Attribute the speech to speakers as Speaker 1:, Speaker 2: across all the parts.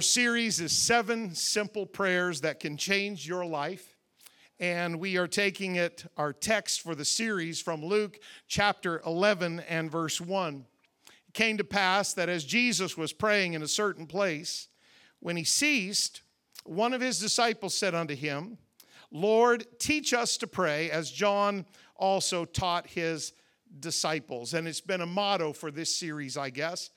Speaker 1: Our series is seven simple prayers that can change your life. And we are taking it, our text for the series, from Luke chapter 11 and verse 1. It came to pass that as Jesus was praying in a certain place, when he ceased, one of his disciples said unto him, Lord, teach us to pray, as John also taught his disciples. And it's been a motto for this series, I guess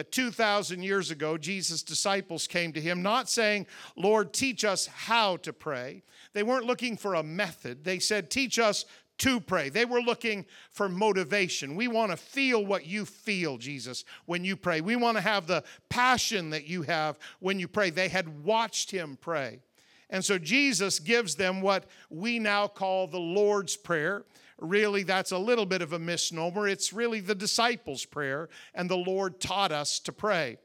Speaker 1: that 2,000 years ago, Jesus' disciples came to him, not saying, Lord, teach us how to pray. They weren't looking for a method. They said, Teach us to pray. They were looking for motivation. We want to feel what you feel, Jesus, when you pray. We want to have the passion that you have when you pray. They had watched him pray. And so Jesus gives them what we now call the Lord's Prayer really that's a little bit of a misnomer. It's really the disciples' prayer, and the Lord taught us to pray.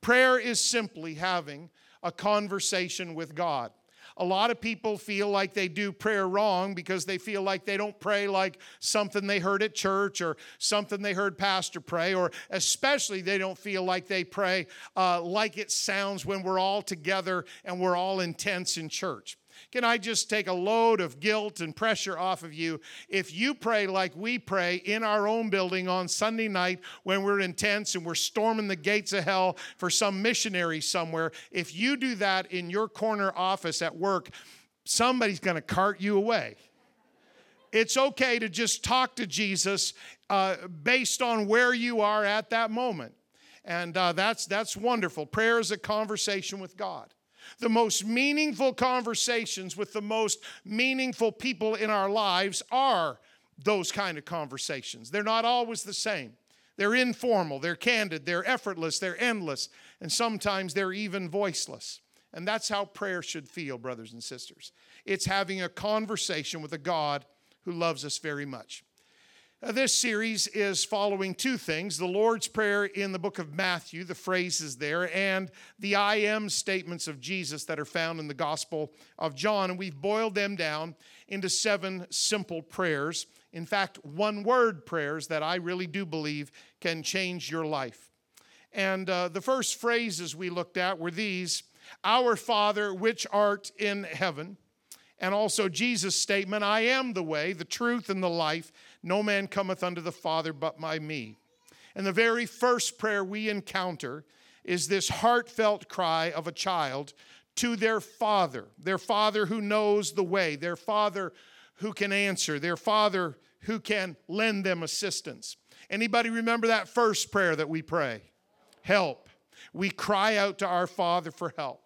Speaker 1: Prayer is simply having a conversation with God. A lot of people feel like they do prayer wrong because they feel like they don't pray like something they heard at church or something they heard pastor pray, or especially they don't feel like they pray uh, like it sounds when we're all together and we're all intense in church. Can I just take a load of guilt and pressure off of you? If you pray like we pray in our own building on Sunday night when we're intense and we're storming the gates of hell for some missionary somewhere, if you do that in your corner office at work, somebody's going to cart you away. It's okay to just talk to Jesus uh, based on where you are at that moment. And uh, that's, that's wonderful. Prayer is a conversation with God. The most meaningful conversations with the most meaningful people in our lives are those kind of conversations. They're not always the same. They're informal, they're candid, they're effortless, they're endless, and sometimes they're even voiceless. And that's how prayer should feel, brothers and sisters. It's having a conversation with a God who loves us very much. Uh, this series is following two things the Lord's Prayer in the book of Matthew, the phrases there, and the I am statements of Jesus that are found in the Gospel of John. And we've boiled them down into seven simple prayers. In fact, one word prayers that I really do believe can change your life. And uh, the first phrases we looked at were these Our Father, which art in heaven. And also Jesus' statement, I am the way, the truth, and the life. No man cometh unto the Father but by me. And the very first prayer we encounter is this heartfelt cry of a child to their father, their father who knows the way, their father who can answer, their father who can lend them assistance. Anybody remember that first prayer that we pray? Help. We cry out to our Father for help.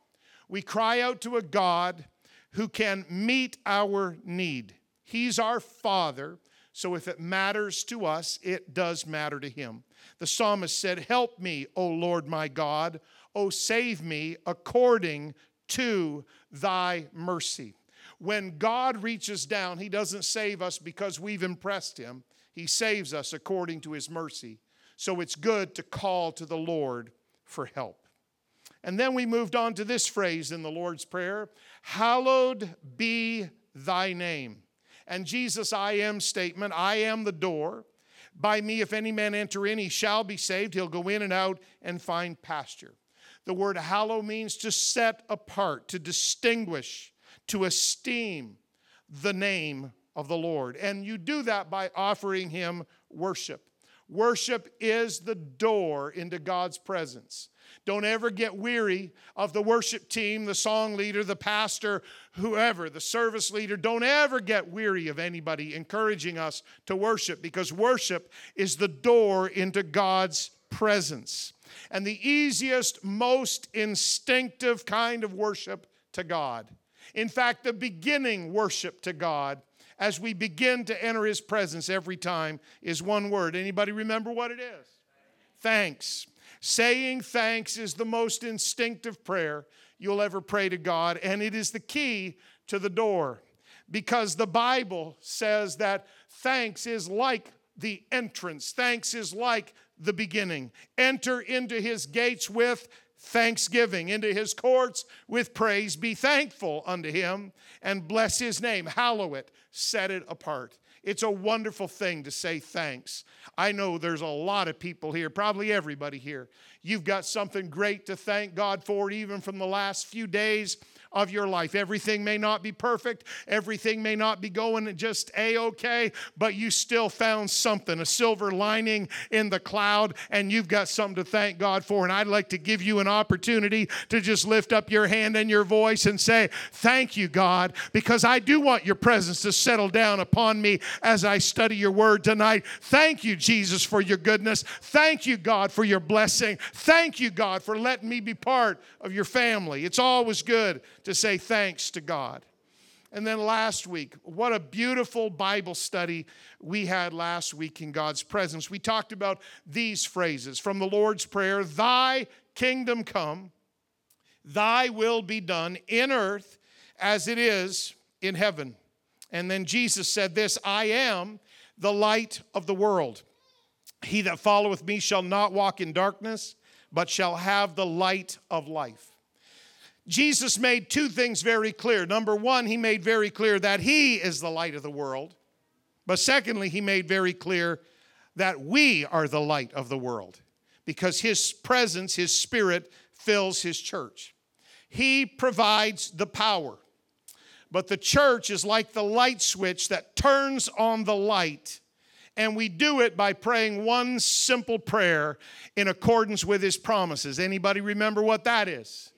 Speaker 1: We cry out to a God who can meet our need. He's our Father so if it matters to us, it does matter to him. The psalmist said, Help me, O Lord my God. O save me according to thy mercy. When God reaches down, he doesn't save us because we've impressed him, he saves us according to his mercy. So it's good to call to the Lord for help. And then we moved on to this phrase in the Lord's Prayer Hallowed be thy name and Jesus' I am statement I am the door. By me, if any man enter in, he shall be saved. He'll go in and out and find pasture. The word hallow means to set apart, to distinguish, to esteem the name of the Lord. And you do that by offering him worship. Worship is the door into God's presence. Don't ever get weary of the worship team, the song leader, the pastor, whoever, the service leader. Don't ever get weary of anybody encouraging us to worship because worship is the door into God's presence. And the easiest, most instinctive kind of worship to God. In fact, the beginning worship to God as we begin to enter his presence every time is one word. Anybody remember what it is? Thanks. Saying thanks is the most instinctive prayer you'll ever pray to God, and it is the key to the door because the Bible says that thanks is like the entrance, thanks is like the beginning. Enter into his gates with thanksgiving, into his courts with praise. Be thankful unto him and bless his name. Hallow it, set it apart. It's a wonderful thing to say thanks. I know there's a lot of people here, probably everybody here. You've got something great to thank God for, even from the last few days of your life. Everything may not be perfect, everything may not be going just a okay, but you still found something, a silver lining in the cloud, and you've got something to thank God for. And I'd like to give you an opportunity to just lift up your hand and your voice and say, Thank you, God, because I do want your presence to settle down upon me as I study your word tonight. Thank you, Jesus, for your goodness. Thank you, God, for your blessing. Thank you, God, for letting me be part of your family. It's always good to say thanks to God. And then last week, what a beautiful Bible study we had last week in God's presence. We talked about these phrases from the Lord's Prayer Thy kingdom come, Thy will be done in earth as it is in heaven. And then Jesus said this I am the light of the world. He that followeth me shall not walk in darkness, but shall have the light of life. Jesus made two things very clear. Number one, he made very clear that he is the light of the world. But secondly, he made very clear that we are the light of the world because his presence, his spirit, fills his church. He provides the power. But the church is like the light switch that turns on the light. And we do it by praying one simple prayer in accordance with his promises. Anybody remember what that is?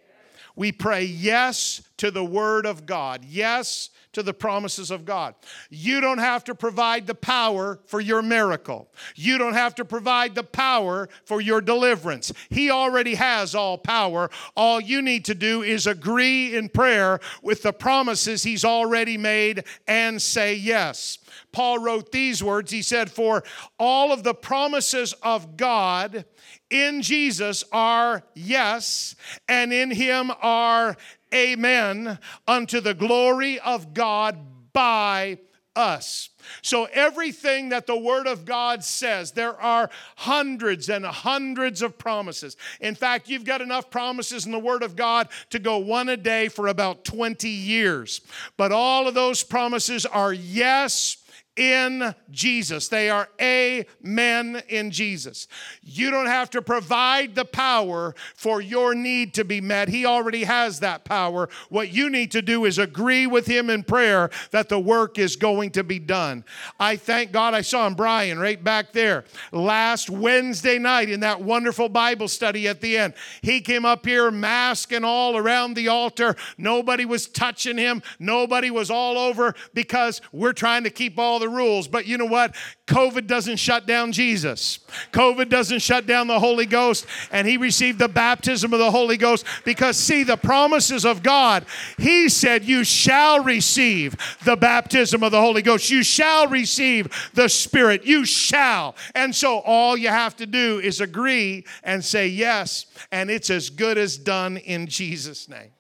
Speaker 1: we pray yes to the Word of God, yes to the promises of God. You don't have to provide the power for your miracle. You don't have to provide the power for your deliverance. He already has all power. All you need to do is agree in prayer with the promises He's already made and say yes. Paul wrote these words. He said, For all of the promises of God in Jesus are yes, and in him are amen, unto the glory of God by us. So, everything that the Word of God says, there are hundreds and hundreds of promises. In fact, you've got enough promises in the Word of God to go one a day for about 20 years. But all of those promises are yes in Jesus. They are amen in Jesus. You don't have to provide the power for your need to be met. He already has that power. What you need to do is agree with Him in prayer that the work is going to be done. I thank God I saw him, Brian, right back there last Wednesday night in that wonderful Bible study at the end. He came up here, mask and all around the altar. Nobody was touching him, nobody was all over because we're trying to keep all the rules. But you know what? COVID doesn't shut down Jesus. COVID doesn't shut down the Holy Ghost. And he received the baptism of the Holy Ghost because, see, the promises of God, he said, You shall receive the baptism of the Holy Ghost. You shall receive the Spirit. You shall. And so all you have to do is agree and say yes. And it's as good as done in Jesus' name.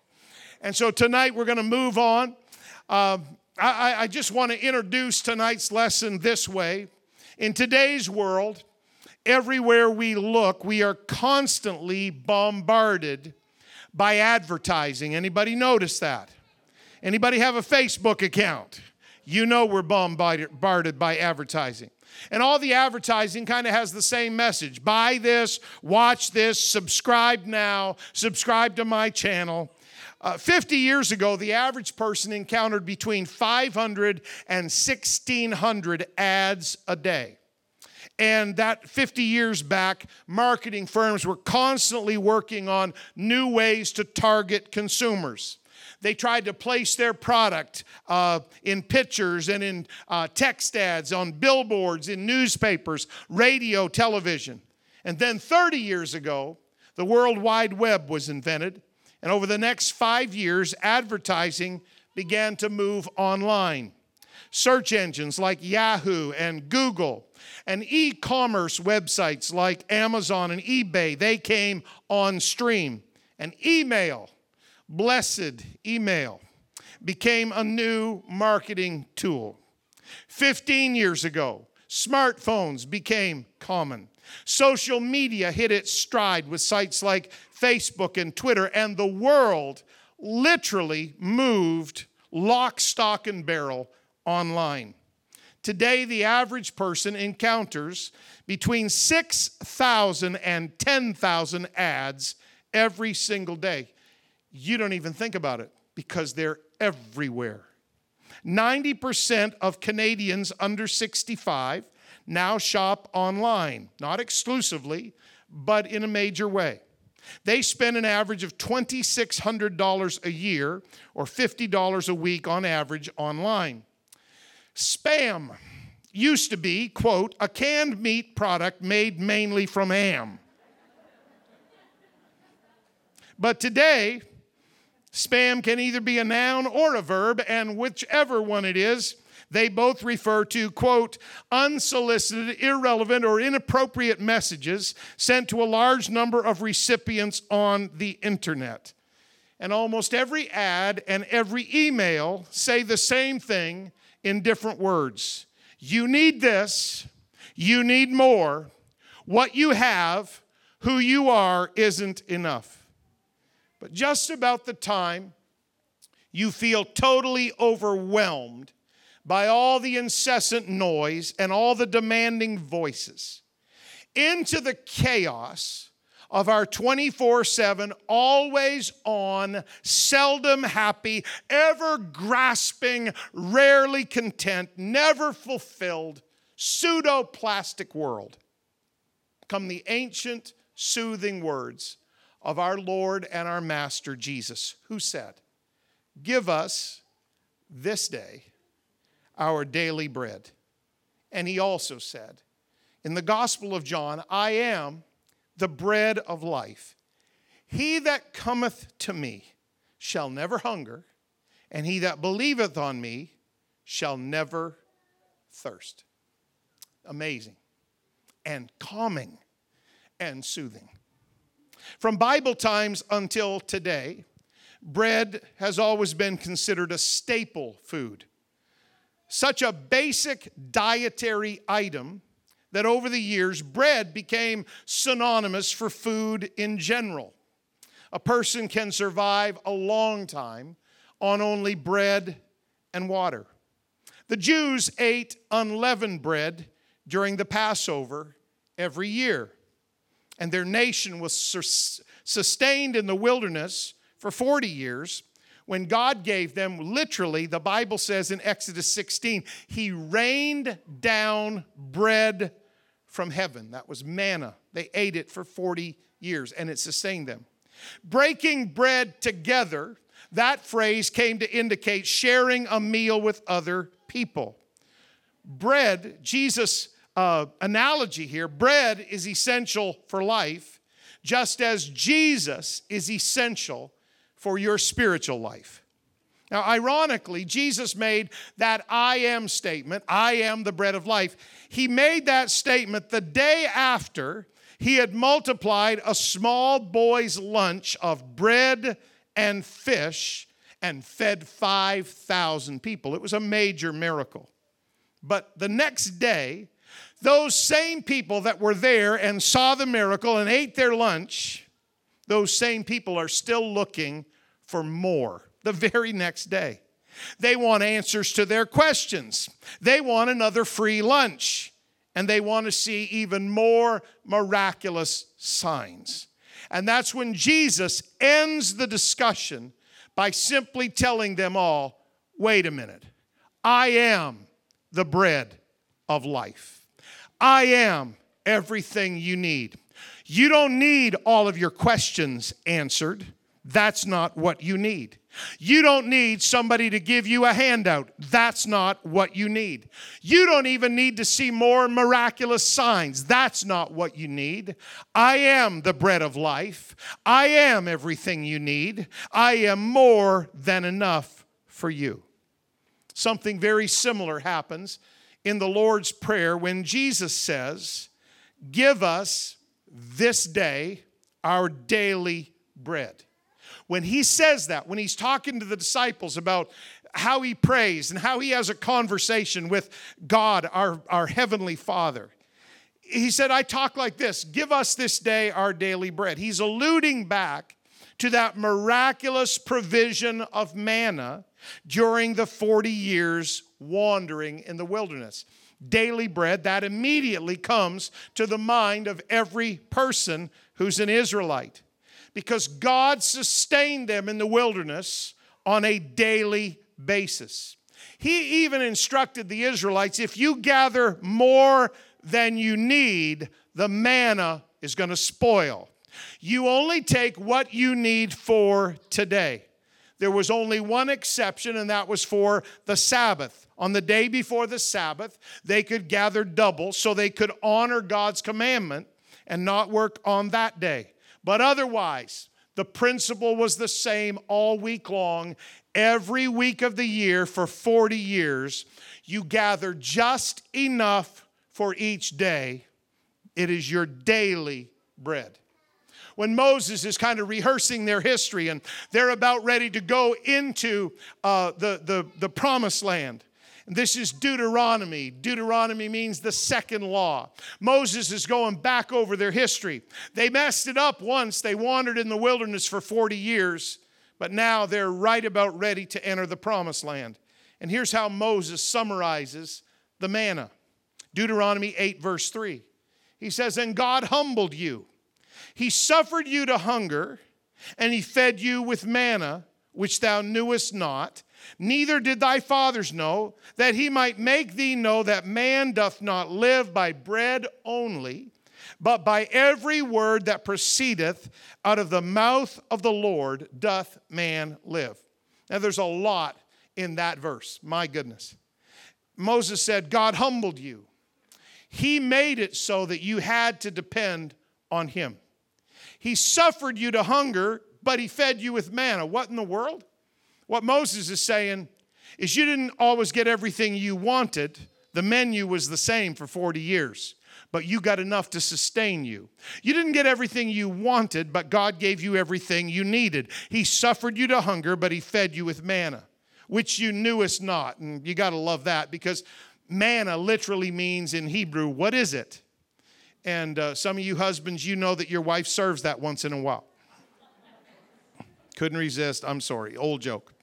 Speaker 1: And so tonight we're going to move on. Uh, I, I just want to introduce tonight's lesson this way. In today's world, everywhere we look, we are constantly bombarded by advertising. Anybody notice that? Anybody have a Facebook account? You know we're bombarded by advertising. And all the advertising kind of has the same message buy this, watch this, subscribe now, subscribe to my channel. Uh, 50 years ago, the average person encountered between 500 and 1,600 ads a day. And that 50 years back, marketing firms were constantly working on new ways to target consumers. They tried to place their product uh, in pictures and in uh, text ads, on billboards, in newspapers, radio, television. And then 30 years ago, the World Wide Web was invented and over the next five years, advertising began to move online. Search engines like Yahoo and Google and e-commerce websites like Amazon and eBay, they came on stream. And email, blessed email, became a new marketing tool. 15 years ago, smartphones became common. Social media hit its stride with sites like Facebook and Twitter, and the world literally moved lock, stock, and barrel online. Today, the average person encounters between 6,000 and 10,000 ads every single day. You don't even think about it because they're everywhere. 90% of Canadians under 65 now shop online, not exclusively, but in a major way. They spend an average of $2,600 a year or $50 a week on average online. Spam used to be, quote, a canned meat product made mainly from ham. But today, spam can either be a noun or a verb, and whichever one it is, they both refer to, quote, unsolicited, irrelevant, or inappropriate messages sent to a large number of recipients on the internet. And almost every ad and every email say the same thing in different words. You need this, you need more. What you have, who you are, isn't enough. But just about the time you feel totally overwhelmed by all the incessant noise and all the demanding voices into the chaos of our 24 7, always on, seldom happy, ever grasping, rarely content, never fulfilled, pseudo plastic world. Come the ancient, soothing words of our Lord and our Master Jesus, who said, Give us this day our daily bread. And he also said, in the Gospel of John, I am the bread of life. He that cometh to me shall never hunger, and he that believeth on me shall never thirst. Amazing and calming and soothing. From Bible times until today, bread has always been considered a staple food such a basic dietary item that over the years, bread became synonymous for food in general. A person can survive a long time on only bread and water. The Jews ate unleavened bread during the Passover every year, and their nation was sustained in the wilderness for 40 years when God gave them, literally, the Bible says in Exodus 16, He rained down bread from heaven. That was manna. They ate it for 40 years and it sustained them. Breaking bread together, that phrase came to indicate sharing a meal with other people. Bread, Jesus' uh, analogy here, bread is essential for life, just as Jesus is essential for your spiritual life. Now, ironically, Jesus made that I am statement, I am the bread of life. He made that statement the day after he had multiplied a small boy's lunch of bread and fish and fed 5,000 people. It was a major miracle. But the next day, those same people that were there and saw the miracle and ate their lunch, those same people are still looking for more the very next day. They want answers to their questions. They want another free lunch. And they want to see even more miraculous signs. And that's when Jesus ends the discussion by simply telling them all wait a minute, I am the bread of life. I am everything you need. You don't need all of your questions answered. That's not what you need. You don't need somebody to give you a handout. That's not what you need. You don't even need to see more miraculous signs. That's not what you need. I am the bread of life. I am everything you need. I am more than enough for you. Something very similar happens in the Lord's Prayer when Jesus says, Give us this day our daily bread when he says that, when he's talking to the disciples about how he prays and how he has a conversation with God, our, our heavenly Father, he said, I talk like this Give us this day our daily bread. He's alluding back to that miraculous provision of manna during the 40 years wandering in the wilderness. Daily bread, that immediately comes to the mind of every person who's an Israelite because God sustained them in the wilderness on a daily basis. He even instructed the Israelites if you gather more than you need, the manna is going to spoil. You only take what you need for today. There was only one exception, and that was for the Sabbath. On the day before the Sabbath, they could gather double so they could honor God's commandment and not work on that day. But otherwise, the principle was the same all week long. Every week of the year for 40 years, you gather just enough for each day. It is your daily bread. When Moses is kind of rehearsing their history and they're about ready to go into uh, the, the, the promised land, this is Deuteronomy. Deuteronomy means the second law. Moses is going back over their history. They messed it up once. They wandered in the wilderness for 40 years, but now they're right about ready to enter the promised land. And here's how Moses summarizes the manna Deuteronomy 8, verse 3. He says, And God humbled you, He suffered you to hunger, and He fed you with manna, which thou knewest not Neither did thy fathers know, that he might make thee know that man doth not live by bread only, but by every word that proceedeth out of the mouth of the Lord doth man live. Now, there's a lot in that verse. My goodness. Moses said, God humbled you. He made it so that you had to depend on him. He suffered you to hunger, but he fed you with manna. What in the world? What Moses is saying is you didn't always get everything you wanted. The menu was the same for 40 years, but you got enough to sustain you. You didn't get everything you wanted, but God gave you everything you needed. He suffered you to hunger, but He fed you with manna, which you knewest not. And you got to love that because manna literally means in Hebrew, what is it? And uh, some of you husbands, you know that your wife serves that once in a while. Couldn't resist. I'm sorry. Old joke.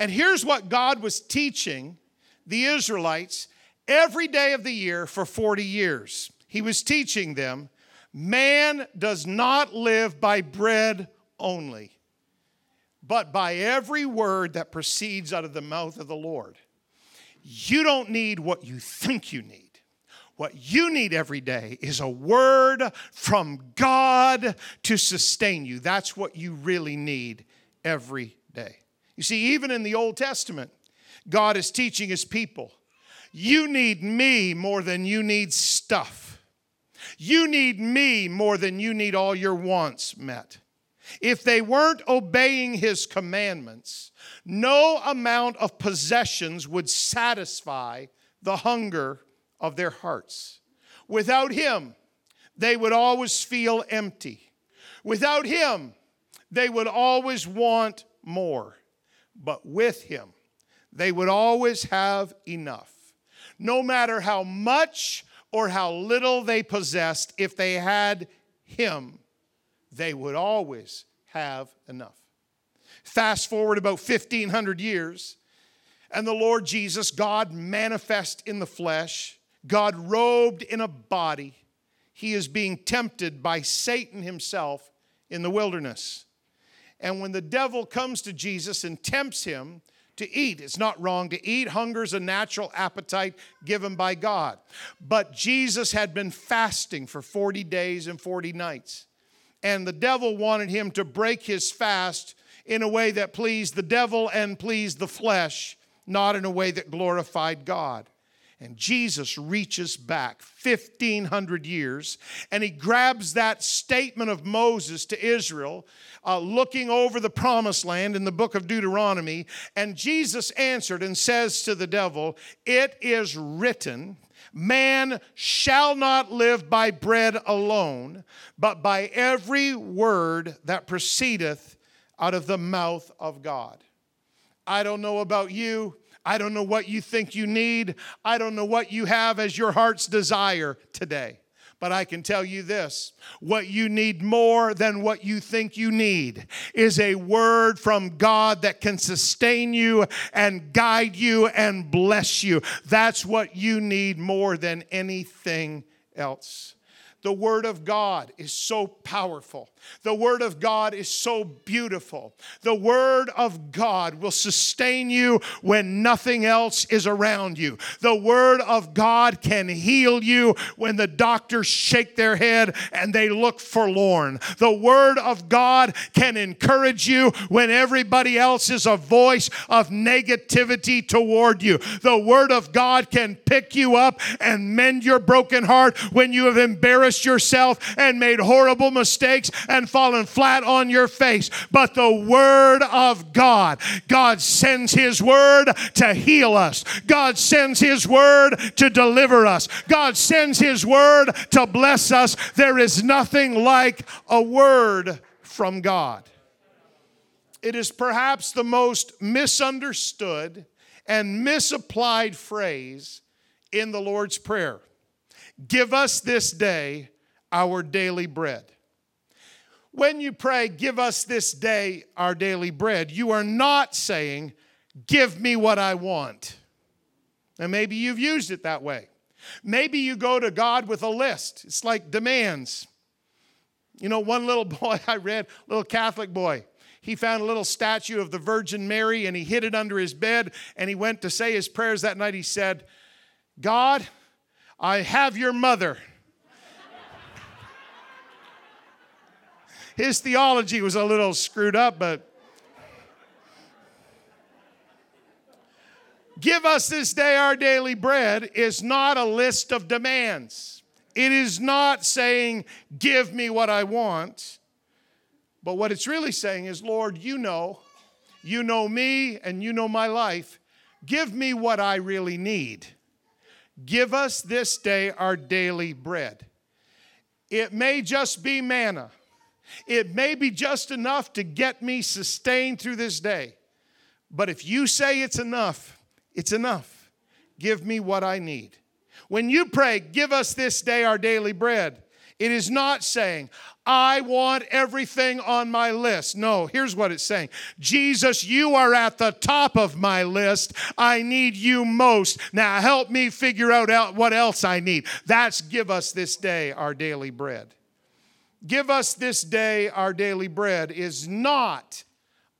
Speaker 1: And here's what God was teaching the Israelites every day of the year for 40 years. He was teaching them man does not live by bread only, but by every word that proceeds out of the mouth of the Lord. You don't need what you think you need. What you need every day is a word from God to sustain you. That's what you really need every day. You see, even in the Old Testament, God is teaching his people you need me more than you need stuff. You need me more than you need all your wants met. If they weren't obeying his commandments, no amount of possessions would satisfy the hunger of their hearts. Without him, they would always feel empty. Without him, they would always want more but with him. They would always have enough. No matter how much or how little they possessed, if they had him, they would always have enough. Fast forward about 1500 years, and the Lord Jesus, God manifest in the flesh, God robed in a body, he is being tempted by Satan himself in the wilderness. And when the devil comes to Jesus and tempts him to eat, it's not wrong to eat. Hunger is a natural appetite given by God. But Jesus had been fasting for 40 days and 40 nights. And the devil wanted him to break his fast in a way that pleased the devil and pleased the flesh, not in a way that glorified God. And Jesus reaches back 1,500 years and he grabs that statement of Moses to Israel, uh, looking over the promised land in the book of Deuteronomy. And Jesus answered and says to the devil, It is written, Man shall not live by bread alone, but by every word that proceedeth out of the mouth of God. I don't know about you. I don't know what you think you need. I don't know what you have as your heart's desire today. But I can tell you this what you need more than what you think you need is a word from God that can sustain you and guide you and bless you. That's what you need more than anything else. The Word of God is so powerful. The Word of God is so beautiful. The Word of God will sustain you when nothing else is around you. The Word of God can heal you when the doctors shake their head and they look forlorn. The Word of God can encourage you when everybody else is a voice of negativity toward you. The Word of God can pick you up and mend your broken heart when you have embarrassed yourself and made horrible mistakes and fallen flat on your face. But the Word of God, God sends His Word to heal us, God sends His Word to deliver us, God sends His Word to bless us. There is nothing like a word from God. It is perhaps the most misunderstood and misapplied phrase in the Lord's Prayer. Give us this day our daily bread. When you pray, Give us this day our daily bread, you are not saying, Give me what I want. And maybe you've used it that way. Maybe you go to God with a list, it's like demands. You know, one little boy I read, little Catholic boy, he found a little statue of the Virgin Mary and he hid it under his bed and he went to say his prayers that night. He said, God, I have your mother. His theology was a little screwed up, but give us this day our daily bread is not a list of demands. It is not saying, give me what I want. But what it's really saying is, Lord, you know, you know me and you know my life. Give me what I really need. Give us this day our daily bread. It may just be manna, it may be just enough to get me sustained through this day. But if you say it's enough, it's enough. Give me what I need. When you pray, give us this day our daily bread, it is not saying, I want everything on my list. No, here's what it's saying Jesus, you are at the top of my list. I need you most. Now help me figure out what else I need. That's give us this day our daily bread. Give us this day our daily bread is not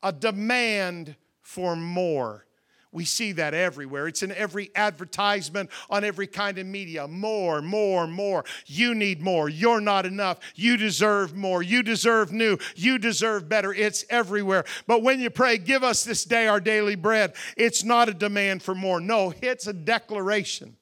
Speaker 1: a demand for more. We see that everywhere. It's in every advertisement, on every kind of media. More, more, more. You need more. You're not enough. You deserve more. You deserve new. You deserve better. It's everywhere. But when you pray, give us this day our daily bread, it's not a demand for more. No, it's a declaration.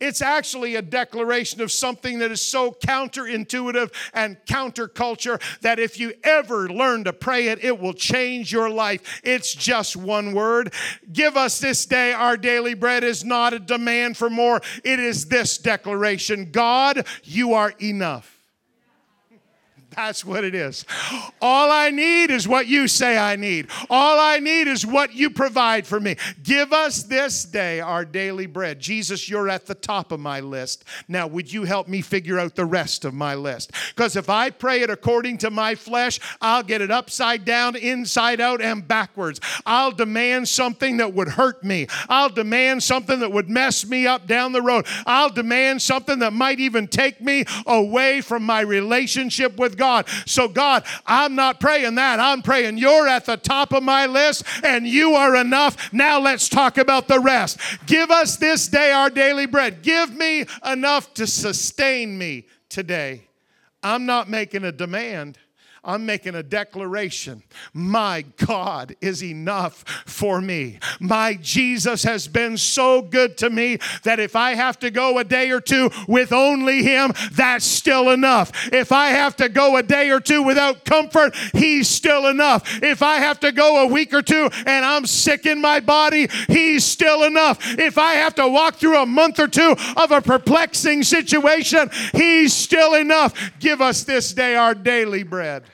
Speaker 1: It's actually a declaration of something that is so counterintuitive and counterculture that if you ever learn to pray it, it will change your life. It's just one word. Give us this day our daily bread is not a demand for more, it is this declaration God, you are enough. That's what it is. All I need is what you say I need. All I need is what you provide for me. Give us this day our daily bread. Jesus, you're at the top of my list. Now, would you help me figure out the rest of my list? Because if I pray it according to my flesh, I'll get it upside down, inside out, and backwards. I'll demand something that would hurt me. I'll demand something that would mess me up down the road. I'll demand something that might even take me away from my relationship with God. God. So, God, I'm not praying that. I'm praying you're at the top of my list and you are enough. Now let's talk about the rest. Give us this day our daily bread. Give me enough to sustain me today. I'm not making a demand. I'm making a declaration. My God is enough for me. My Jesus has been so good to me that if I have to go a day or two with only Him, that's still enough. If I have to go a day or two without comfort, He's still enough. If I have to go a week or two and I'm sick in my body, He's still enough. If I have to walk through a month or two of a perplexing situation, He's still enough. Give us this day our daily bread.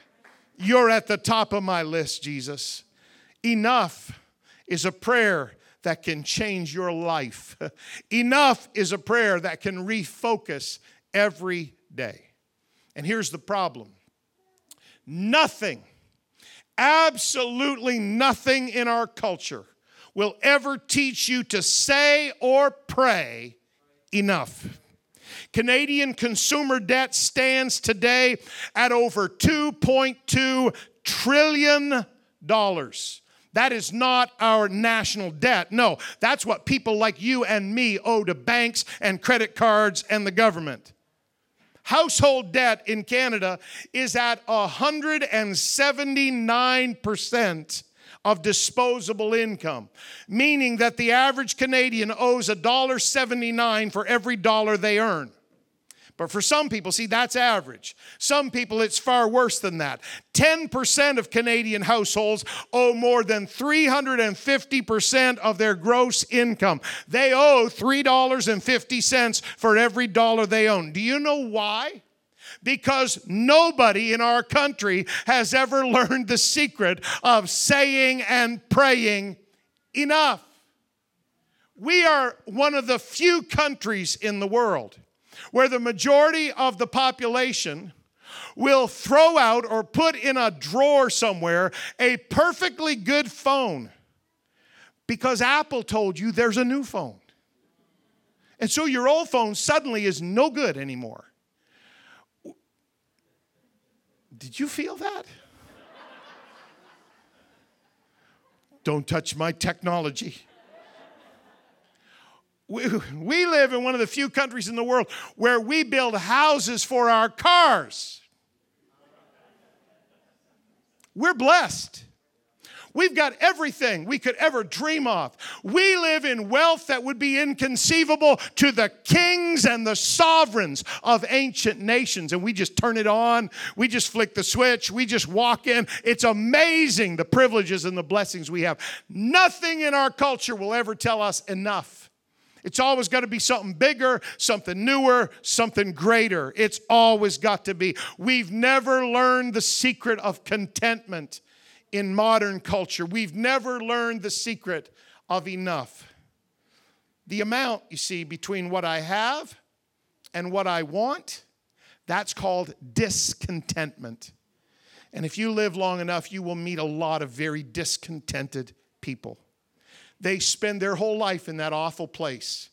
Speaker 1: You're at the top of my list, Jesus. Enough is a prayer that can change your life. Enough is a prayer that can refocus every day. And here's the problem nothing, absolutely nothing in our culture will ever teach you to say or pray enough. Canadian consumer debt stands today at over 2.2 trillion dollars. That is not our national debt. No, that's what people like you and me owe to banks and credit cards and the government. Household debt in Canada is at 179% of disposable income, meaning that the average Canadian owes $1.79 for every dollar they earn. But for some people, see, that's average. Some people, it's far worse than that. 10% of Canadian households owe more than 350% of their gross income. They owe $3.50 for every dollar they own. Do you know why? Because nobody in our country has ever learned the secret of saying and praying enough. We are one of the few countries in the world where the majority of the population will throw out or put in a drawer somewhere a perfectly good phone because Apple told you there's a new phone. And so your old phone suddenly is no good anymore. Did you feel that? Don't touch my technology. We, we live in one of the few countries in the world where we build houses for our cars. We're blessed. We've got everything we could ever dream of. We live in wealth that would be inconceivable to the kings and the sovereigns of ancient nations. And we just turn it on, we just flick the switch, we just walk in. It's amazing the privileges and the blessings we have. Nothing in our culture will ever tell us enough. It's always got to be something bigger, something newer, something greater. It's always got to be. We've never learned the secret of contentment in modern culture. We've never learned the secret of enough. The amount, you see, between what I have and what I want, that's called discontentment. And if you live long enough, you will meet a lot of very discontented people they spend their whole life in that awful place.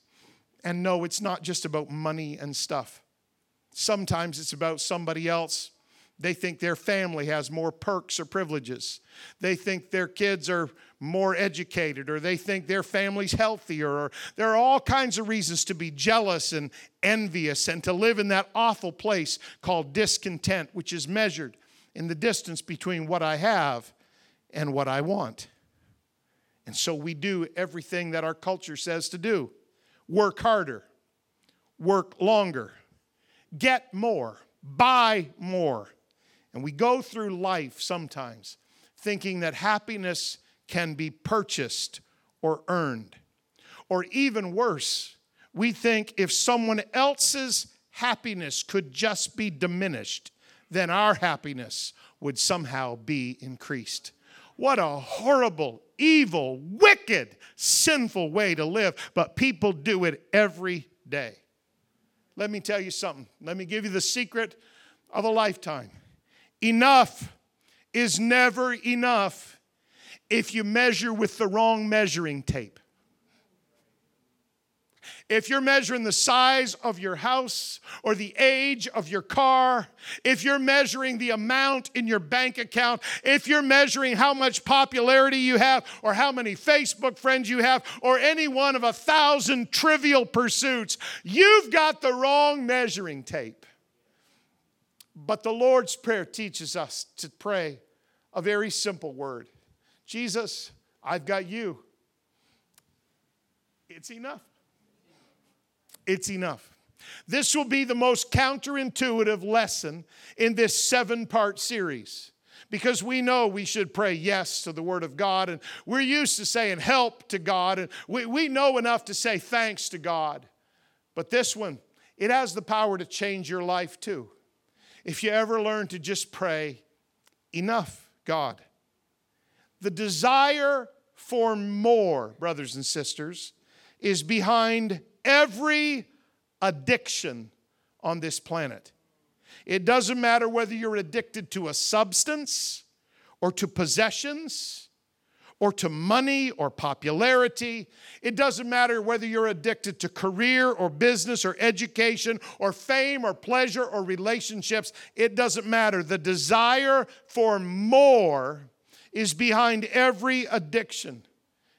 Speaker 1: And no, it's not just about money and stuff. Sometimes it's about somebody else. They think their family has more perks or privileges. They think their kids are more educated, or they think their family's healthier, or there are all kinds of reasons to be jealous and envious and to live in that awful place called discontent, which is measured in the distance between what I have and what I want. And so we do everything that our culture says to do work harder, work longer, get more, buy more. And we go through life sometimes thinking that happiness can be purchased or earned. Or even worse, we think if someone else's happiness could just be diminished, then our happiness would somehow be increased. What a horrible, evil, wicked, sinful way to live, but people do it every day. Let me tell you something. Let me give you the secret of a lifetime. Enough is never enough if you measure with the wrong measuring tape. If you're measuring the size of your house or the age of your car, if you're measuring the amount in your bank account, if you're measuring how much popularity you have or how many Facebook friends you have or any one of a thousand trivial pursuits, you've got the wrong measuring tape. But the Lord's Prayer teaches us to pray a very simple word Jesus, I've got you. It's enough it's enough. This will be the most counterintuitive lesson in this seven part series because we know we should pray yes to the Word of God, and we're used to saying help to God, and we, we know enough to say thanks to God. But this one, it has the power to change your life too. If you ever learn to just pray, enough, God. The desire for more, brothers and sisters, is behind every addiction on this planet. It doesn't matter whether you're addicted to a substance or to possessions or to money or popularity. It doesn't matter whether you're addicted to career or business or education or fame or pleasure or relationships. It doesn't matter. The desire for more is behind every addiction,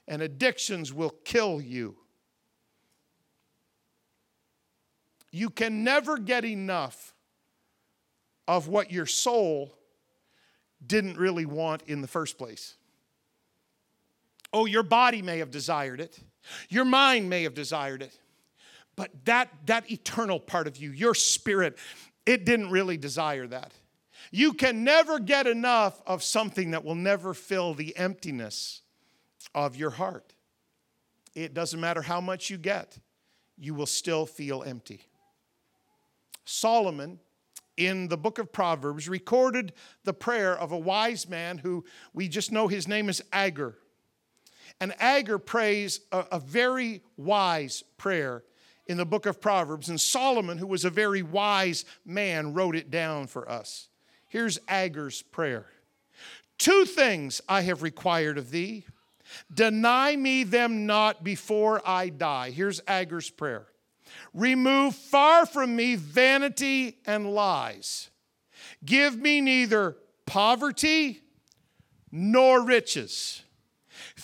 Speaker 1: and addictions will kill you. You can never get enough of what your soul didn't really want in the first place. Oh, your body may have desired it, your mind may have desired it, but that, that eternal part of you, your spirit, it didn't really desire that. You can never get enough of something that will never fill the emptiness of your heart. It doesn't matter how much you get, you will still feel empty. Solomon, in the book of Proverbs, recorded the prayer of a wise man who we just know his name is Agur. And Agur prays a, a very wise prayer in the book of Proverbs. And Solomon, who was a very wise man, wrote it down for us. Here's Agur's prayer Two things I have required of thee. Deny me them not before I die. Here's Agur's prayer. Remove far from me vanity and lies. Give me neither poverty nor riches.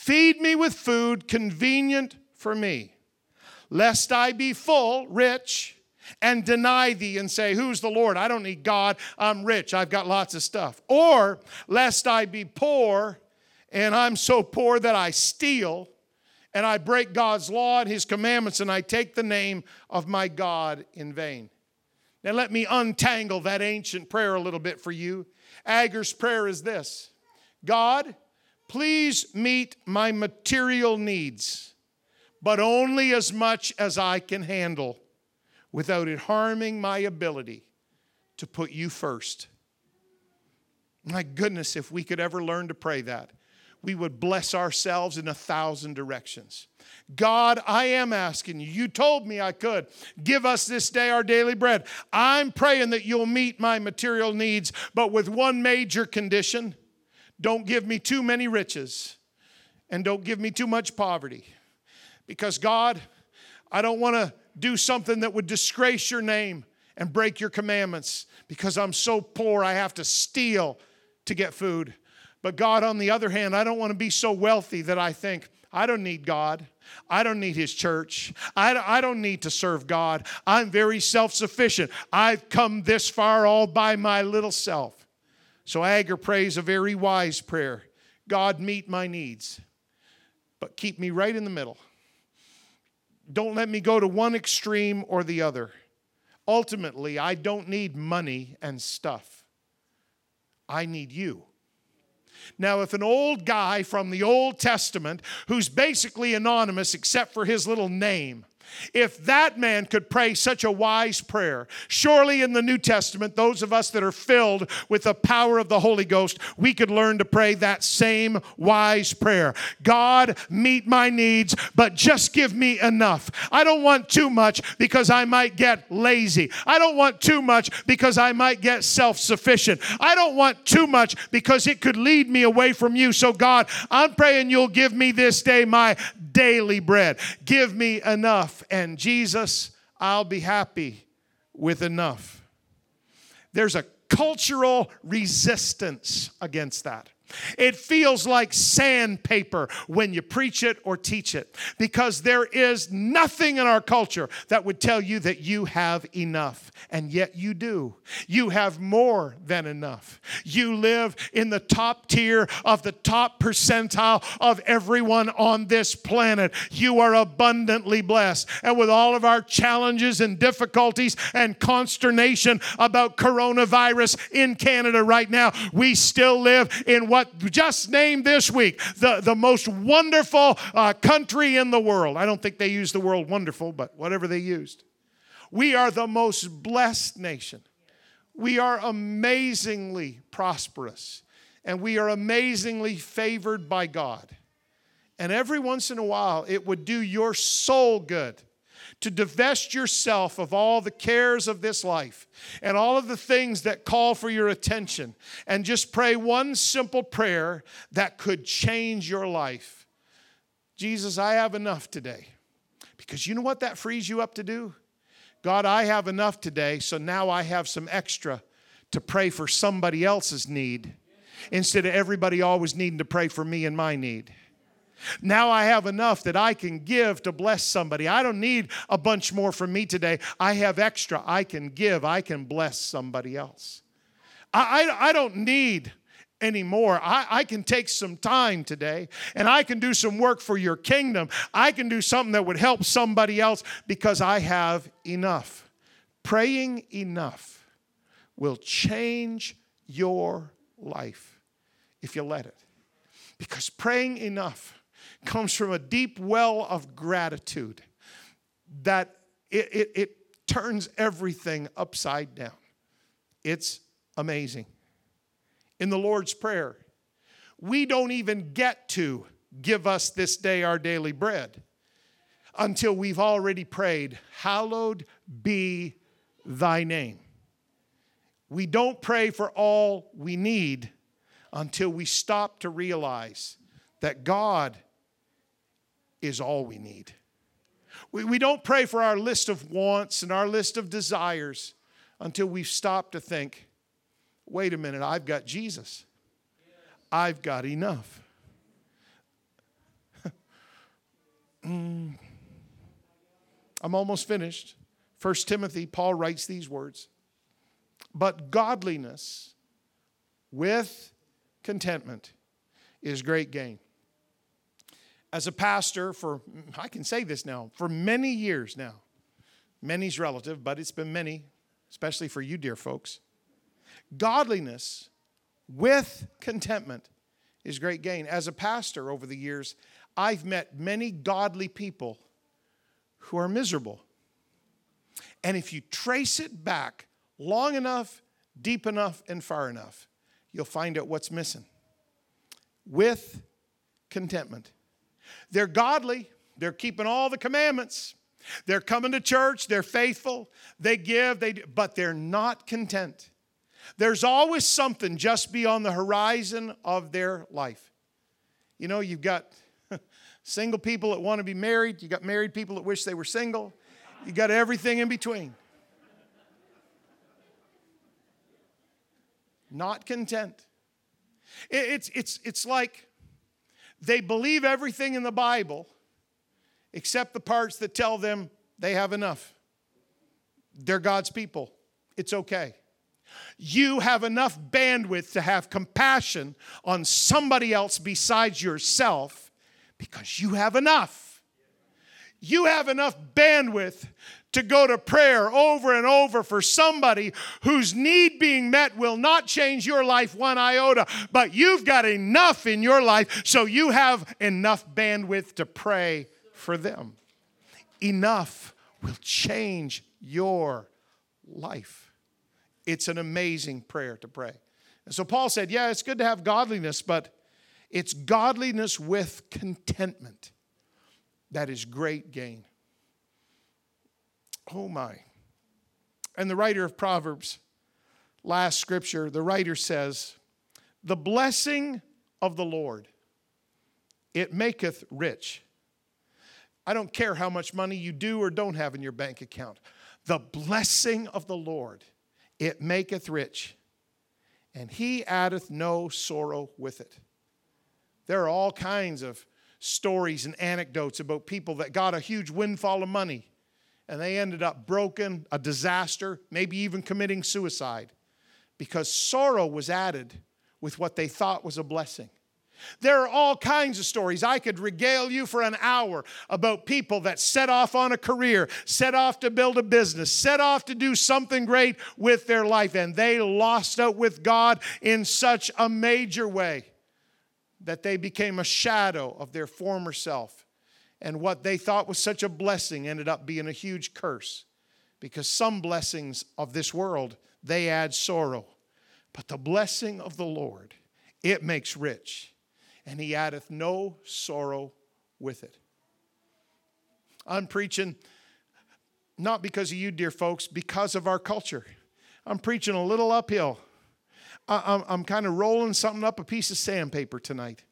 Speaker 1: Feed me with food convenient for me, lest I be full, rich, and deny thee and say, Who's the Lord? I don't need God. I'm rich. I've got lots of stuff. Or lest I be poor and I'm so poor that I steal and I break God's law and his commandments, and I take the name of my God in vain. Now, let me untangle that ancient prayer a little bit for you. Agur's prayer is this God, please meet my material needs, but only as much as I can handle without it harming my ability to put you first. My goodness, if we could ever learn to pray that we would bless ourselves in a thousand directions. God, I am asking you. You told me I could. Give us this day our daily bread. I'm praying that you'll meet my material needs, but with one major condition don't give me too many riches and don't give me too much poverty. Because, God, I don't want to do something that would disgrace your name and break your commandments because I'm so poor I have to steal to get food. But God, on the other hand, I don't want to be so wealthy that I think, I don't need God. I don't need His church. I, I don't need to serve God. I'm very self sufficient. I've come this far all by my little self. So Agur prays a very wise prayer God, meet my needs, but keep me right in the middle. Don't let me go to one extreme or the other. Ultimately, I don't need money and stuff, I need you. Now, if an old guy from the Old Testament, who's basically anonymous except for his little name, if that man could pray such a wise prayer, surely in the New Testament, those of us that are filled with the power of the Holy Ghost, we could learn to pray that same wise prayer. God, meet my needs, but just give me enough. I don't want too much because I might get lazy. I don't want too much because I might get self sufficient. I don't want too much because it could lead me away from you. So, God, I'm praying you'll give me this day my daily bread. Give me enough and Jesus, I'll be happy with enough. There's a cultural resistance against that. It feels like sandpaper when you preach it or teach it because there is nothing in our culture that would tell you that you have enough, and yet you do. You have more than enough. You live in the top tier of the top percentile of everyone on this planet. You are abundantly blessed. And with all of our challenges and difficulties and consternation about coronavirus in Canada right now, we still live in what what just named this week the, the most wonderful uh, country in the world. I don't think they used the word wonderful, but whatever they used. We are the most blessed nation. We are amazingly prosperous and we are amazingly favored by God. And every once in a while, it would do your soul good to divest yourself of all the cares of this life and all of the things that call for your attention and just pray one simple prayer that could change your life. Jesus, I have enough today. Because you know what that frees you up to do? God, I have enough today, so now I have some extra to pray for somebody else's need instead of everybody always needing to pray for me and my need. Now I have enough that I can give to bless somebody. I don't need a bunch more from me today. I have extra I can give, I can bless somebody else. I, I, I don't need anymore. I, I can take some time today and I can do some work for your kingdom. I can do something that would help somebody else because I have enough. Praying enough will change your life if you let it. Because praying enough comes from a deep well of gratitude that it, it, it turns everything upside down. It's amazing. In the Lord's Prayer, we don't even get to give us this day our daily bread until we've already prayed, Hallowed be thy name. We don't pray for all we need until we stop to realize that God is all we need. We, we don't pray for our list of wants and our list of desires until we've stopped to think, wait a minute, I've got Jesus. I've got enough. mm. I'm almost finished. First Timothy, Paul writes these words But godliness with contentment is great gain as a pastor for, I can say this now, for many years now. Many's relative, but it's been many, especially for you, dear folks. Godliness with contentment is great gain. As a pastor over the years, I've met many godly people who are miserable. And if you trace it back long enough, deep enough, and far enough, you'll find out what's missing. With contentment. They're godly, they're keeping all the commandments. They're coming to church, they're faithful, they give, they but they're not content. There's always something just beyond the horizon of their life. You know, you've got single people that want to be married, you got married people that wish they were single, you got everything in between. Not content. It's, it's, it's like they believe everything in the Bible except the parts that tell them they have enough. They're God's people. It's okay. You have enough bandwidth to have compassion on somebody else besides yourself because you have enough. You have enough bandwidth to go to prayer over and over for somebody whose need being met will not change your life one iota, but you've got enough in your life so you have enough bandwidth to pray for them. Enough will change your life. It's an amazing prayer to pray. And so Paul said, Yeah, it's good to have godliness, but it's godliness with contentment that is great gain. Oh my. And the writer of Proverbs, last scripture, the writer says, The blessing of the Lord, it maketh rich. I don't care how much money you do or don't have in your bank account. The blessing of the Lord, it maketh rich, and he addeth no sorrow with it. There are all kinds of stories and anecdotes about people that got a huge windfall of money and they ended up broken, a disaster, maybe even committing suicide because sorrow was added with what they thought was a blessing. There are all kinds of stories. I could regale you for an hour about people that set off on a career, set off to build a business, set off to do something great with their life, and they lost out with God in such a major way that they became a shadow of their former self and what they thought was such a blessing ended up being a huge curse because some blessings of this world they add sorrow but the blessing of the lord it makes rich and he addeth no sorrow with it i'm preaching Not because of you, dear folks, because of our culture. I'm preaching a little uphill. I'm, kind of rolling something up a piece of sandpaper tonight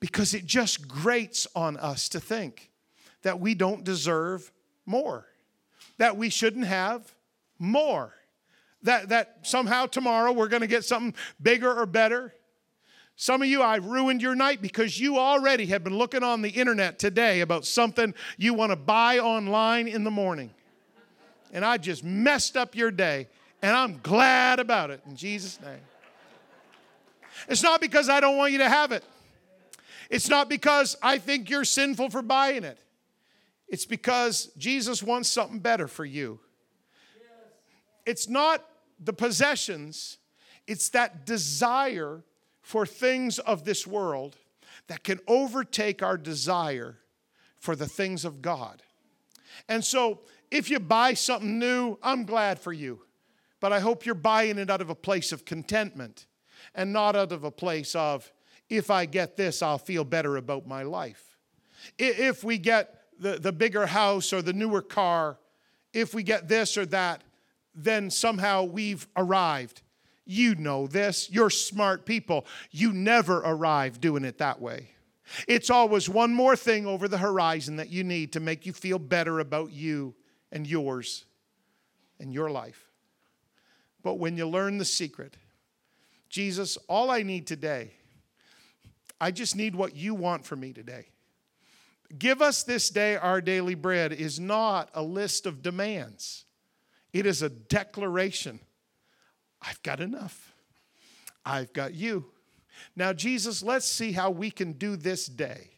Speaker 1: because it just grates on us to think that we don't deserve more, that we shouldn't have more, that, that somehow tomorrow we're going to get something bigger or better. Some of you, I've ruined your night because you already have been looking on the internet today about something you want to buy online in the morning. And I just messed up your day, and I'm glad about it in Jesus' name. It's not because I don't want you to have it. It's not because I think you're sinful for buying it. It's because Jesus wants something better for you. It's not the possessions, it's that desire for things of this world that can overtake our desire for the things of God. And so, if you buy something new, I'm glad for you. But I hope you're buying it out of a place of contentment and not out of a place of, if I get this, I'll feel better about my life. If we get the, the bigger house or the newer car, if we get this or that, then somehow we've arrived. You know this. You're smart people. You never arrive doing it that way. It's always one more thing over the horizon that you need to make you feel better about you and yours and your life. But when you learn the secret, Jesus, all I need today, I just need what you want for me today. Give us this day our daily bread is not a list of demands, it is a declaration. I've got enough. I've got you. Now, Jesus, let's see how we can do this day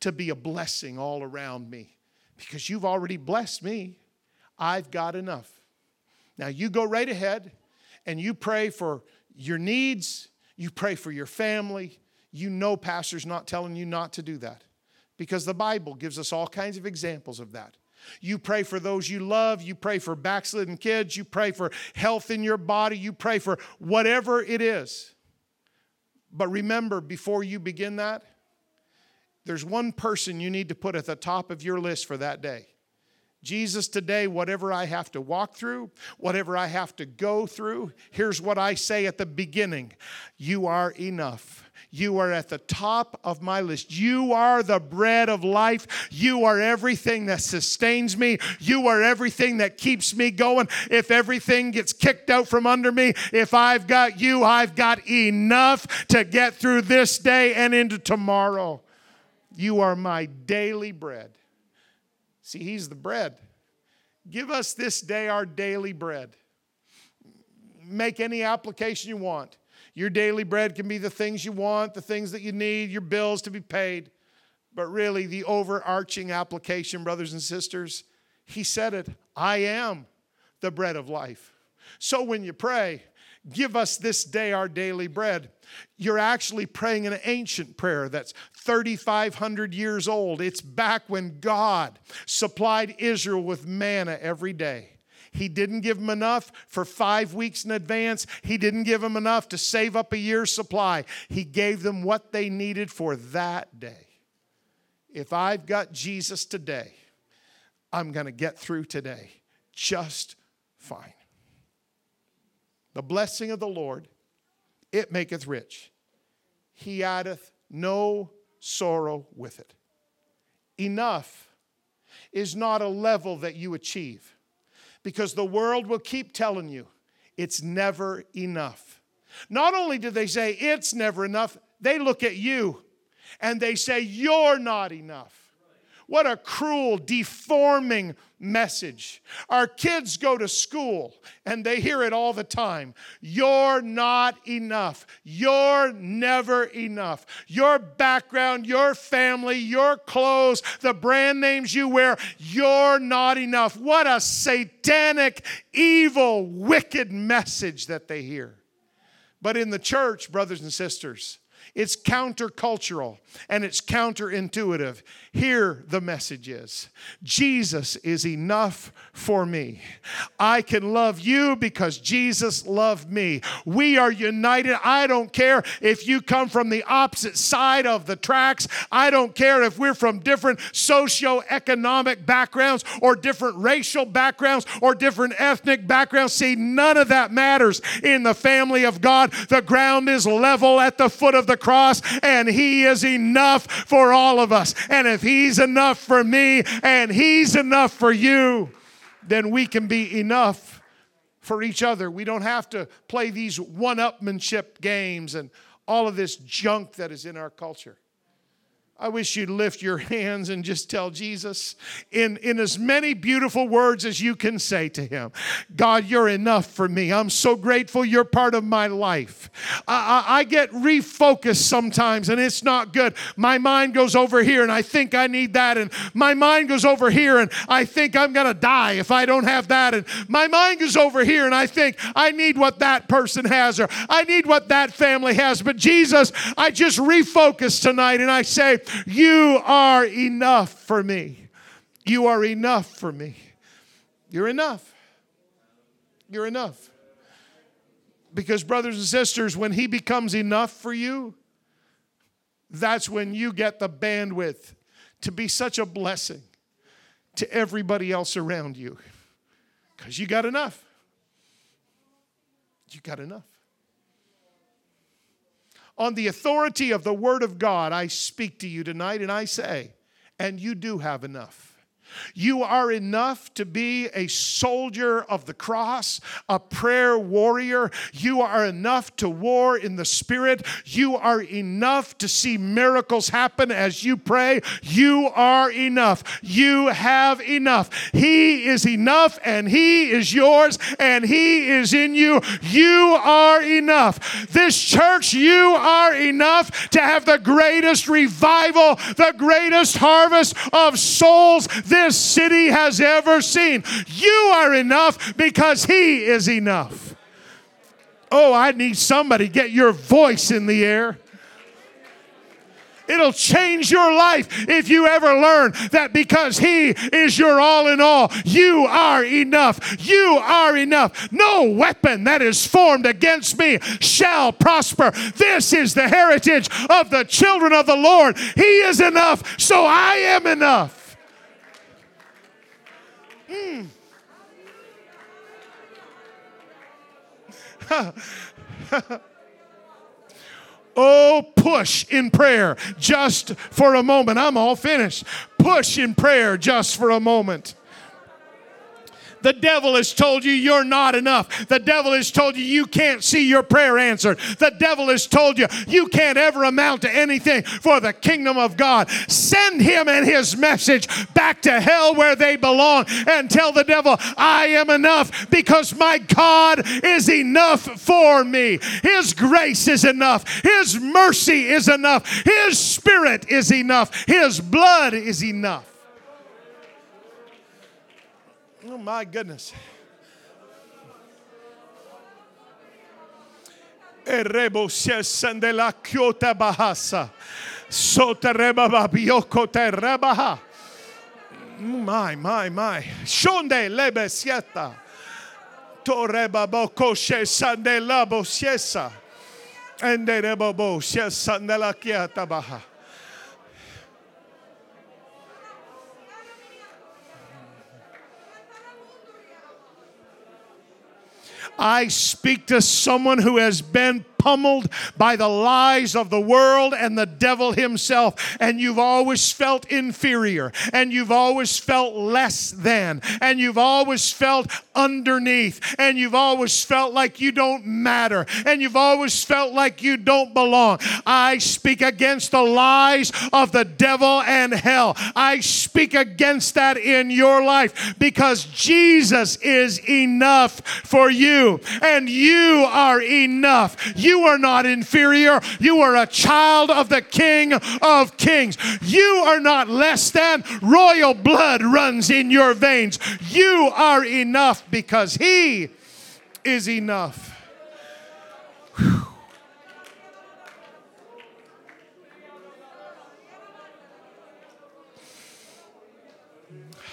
Speaker 1: to be a blessing all around me because you've already blessed me. I've got enough. Now, you go right ahead and you pray for your needs, you pray for your family. You know, Pastor's not telling you not to do that because the Bible gives us all kinds of examples of that. You pray for those you love. You pray for backslidden kids. You pray for health in your body. You pray for whatever it is. But remember, before you begin that, there's one person you need to put at the top of your list for that day. Jesus, today, whatever I have to walk through, whatever I have to go through, here's what I say at the beginning You are enough. You are at the top of my list. You are the bread of life. You are everything that sustains me. You are everything that keeps me going. If everything gets kicked out from under me, if I've got you, I've got enough to get through this day and into tomorrow. You are my daily bread. See, He's the bread. Give us this day our daily bread. Make any application you want. Your daily bread can be the things you want, the things that you need, your bills to be paid. But really, the overarching application, brothers and sisters, he said it I am the bread of life. So when you pray, give us this day our daily bread, you're actually praying an ancient prayer that's 3,500 years old. It's back when God supplied Israel with manna every day. He didn't give them enough for five weeks in advance. He didn't give them enough to save up a year's supply. He gave them what they needed for that day. If I've got Jesus today, I'm going to get through today just fine. The blessing of the Lord, it maketh rich. He addeth no sorrow with it. Enough is not a level that you achieve because the world will keep telling you it's never enough. Not only do they say it's never enough, they look at you and they say you're not enough. What a cruel, deforming message. Our kids go to school and they hear it all the time. You're not enough. You're never enough. Your background, your family, your clothes, the brand names you wear, you're not enough. What a satanic, evil, wicked message that they hear. But in the church, brothers and sisters, It's countercultural and it's counterintuitive. Here, the message is Jesus is enough for me. I can love you because Jesus loved me. We are united. I don't care if you come from the opposite side of the tracks. I don't care if we're from different socio-economic backgrounds or different racial backgrounds or different ethnic backgrounds. See, none of that matters in the family of God. The ground is level at the foot of the cross, and He is enough for all of us. And if He's enough for me and He's enough for you, then we can be enough for each other. We don't have to play these one upmanship games and all of this junk that is in our culture. I wish you'd lift your hands and just tell Jesus in, in as many beautiful words as you can say to him God, you're enough for me. I'm so grateful you're part of my life. I, I, I get refocused sometimes and it's not good. My mind goes over here and I think I need that. And my mind goes over here and I think I'm going to die if I don't have that. And my mind goes over here and I think I need what that person has or I need what that family has. But Jesus, I just refocus tonight and I say, you are enough for me. You are enough for me. You're enough. You're enough. Because, brothers and sisters, when He becomes enough for you, that's when you get the bandwidth to be such a blessing to everybody else around you. Because you got enough. You got enough. On the authority of the Word of God, I speak to you tonight and I say, and you do have enough. You are enough to be a soldier of the cross, a prayer warrior. You are enough to war in the spirit. You are enough to see miracles happen as you pray. You are enough. You have enough. He is enough and He is yours and He is in you. You are enough. This church, you are enough to have the greatest revival, the greatest harvest of souls. This this city has ever seen. You are enough because He is enough. Oh, I need somebody get your voice in the air. It'll change your life if you ever learn that because He is your all in all, you are enough. You are enough. No weapon that is formed against me shall prosper. This is the heritage of the children of the Lord. He is enough, so I am enough. Mm. oh, push in prayer just for a moment. I'm all finished. Push in prayer just for a moment. The devil has told you you're not enough. The devil has told you you can't see your prayer answered. The devil has told you you can't ever amount to anything for the kingdom of God. Send him and his message back to hell where they belong and tell the devil, I am enough because my God is enough for me. His grace is enough. His mercy is enough. His spirit is enough. His blood is enough. Oh my goodness. La kyota. My, my, my. Shonde lebe sieta. Toreba boko she sandela bo siesa. Ende rebo bo she sandela kiata baha. I speak to someone who has been pummeled by the lies of the world and the devil himself, and you've always felt inferior, and you've always felt less than, and you've always felt underneath, and you've always felt like you don't matter, and you've always felt like you don't belong. I speak against the lies of the devil and hell. I speak against that in your life because Jesus is enough for you, and you are enough. You you are not inferior. You are a child of the King of Kings. You are not less than. Royal blood runs in your veins. You are enough because He is enough.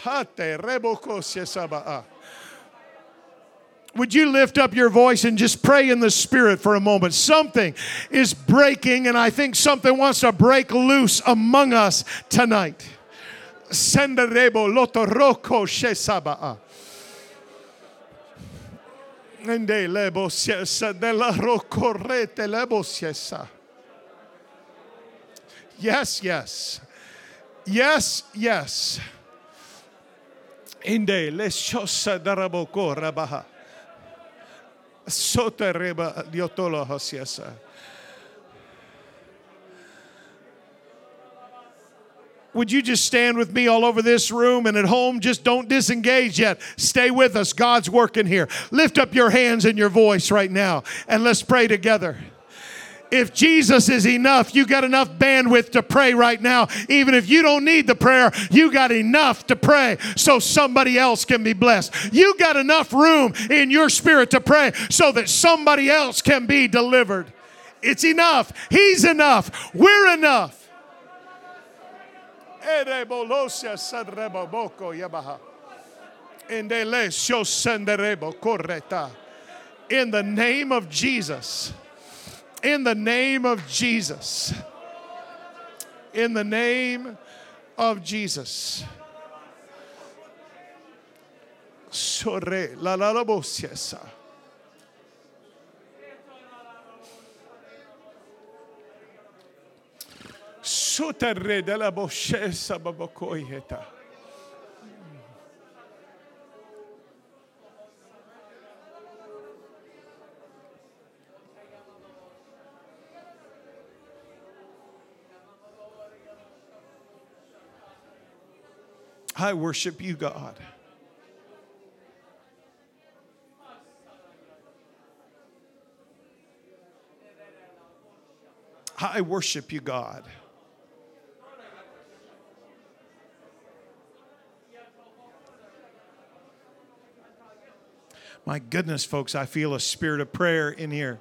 Speaker 1: Hate rebokos. Would you lift up your voice and just pray in the spirit for a moment? Something is breaking, and I think something wants to break loose among us tonight. Senderebo lotoroko shesaba'a. Ende lebo de la rocorrete lebo siesa. Yes, yes. Yes, yes. Inde le shosa daraboko rabaha. Sota reba diotolo hosiesa. Would you just stand with me all over this room and at home? Just don't disengage yet. Stay with us. God's working here. Lift up your hands and your voice right now and let's pray together. If Jesus is enough, you got enough bandwidth to pray right now. Even if you don't need the prayer, you got enough to pray so somebody else can be blessed. You got enough room in your spirit to pray so that somebody else can be delivered. It's enough. He's enough. We're enough. In the name of Jesus. In the name of Jesus. In the name of Jesus. Sore la la la. Soterre de la boshesa babokoyeta. I worship you, God. I worship you, God. My goodness, folks, I feel a spirit of prayer in here.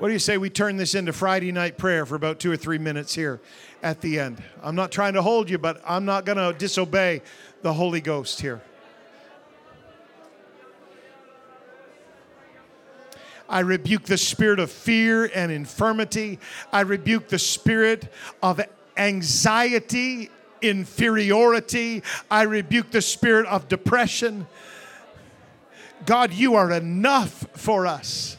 Speaker 1: What do you say we turn this into Friday night prayer for about two or three minutes here at the end? I'm not trying to hold you, but I'm not going to disobey the Holy Ghost here. I rebuke the spirit of fear and infirmity. I rebuke the spirit of anxiety, inferiority. I rebuke the spirit of depression. God, you are enough for us.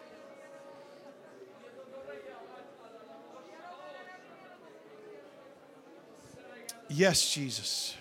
Speaker 1: Yes, Jesus.